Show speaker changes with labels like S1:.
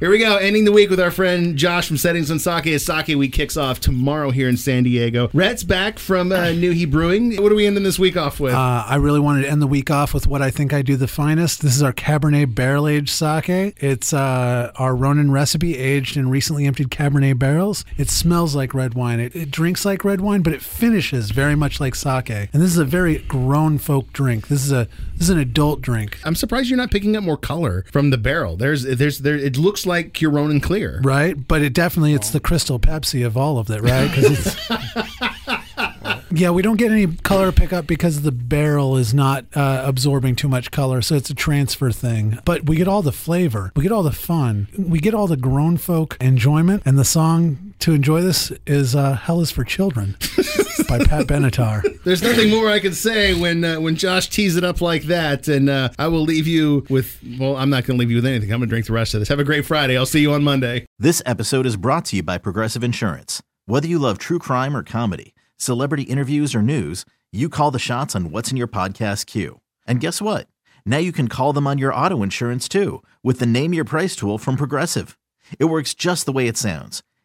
S1: Here we go, ending the week with our friend Josh from Setting Sun Sake. As Sake Week kicks off tomorrow here in San Diego. Rhett's back from uh, New He Brewing. What are we ending this week off with?
S2: Uh, I really wanted to end the week off with what I think I do the finest. This is our Cabernet Barrel Aged Sake. It's uh, our Ronin recipe aged in recently emptied Cabernet barrels. It smells like red wine. It, it drinks like red wine, but it finishes very much like sake. And this is a very grown folk drink. This is a this is an adult drink.
S1: I'm surprised you're not picking up more color from the barrel. There's, there's, there. It looks like Ronin Clear,
S2: right? But it definitely it's the Crystal Pepsi of all of it, right? Because it's. Yeah, we don't get any color pickup because the barrel is not uh, absorbing too much color, so it's a transfer thing. But we get all the flavor, we get all the fun, we get all the grown folk enjoyment, and the song to enjoy this is uh, "Hell Is for Children" by Pat Benatar.
S1: There's nothing more I can say when uh, when Josh tees it up like that, and uh, I will leave you with. Well, I'm not going to leave you with anything. I'm going to drink the rest of this. Have a great Friday. I'll see you on Monday.
S3: This episode is brought to you by Progressive Insurance. Whether you love true crime or comedy celebrity interviews, or news, you call the shots on what's in your podcast queue. And guess what? Now you can call them on your auto insurance too with the Name Your Price tool from Progressive. It works just the way it sounds.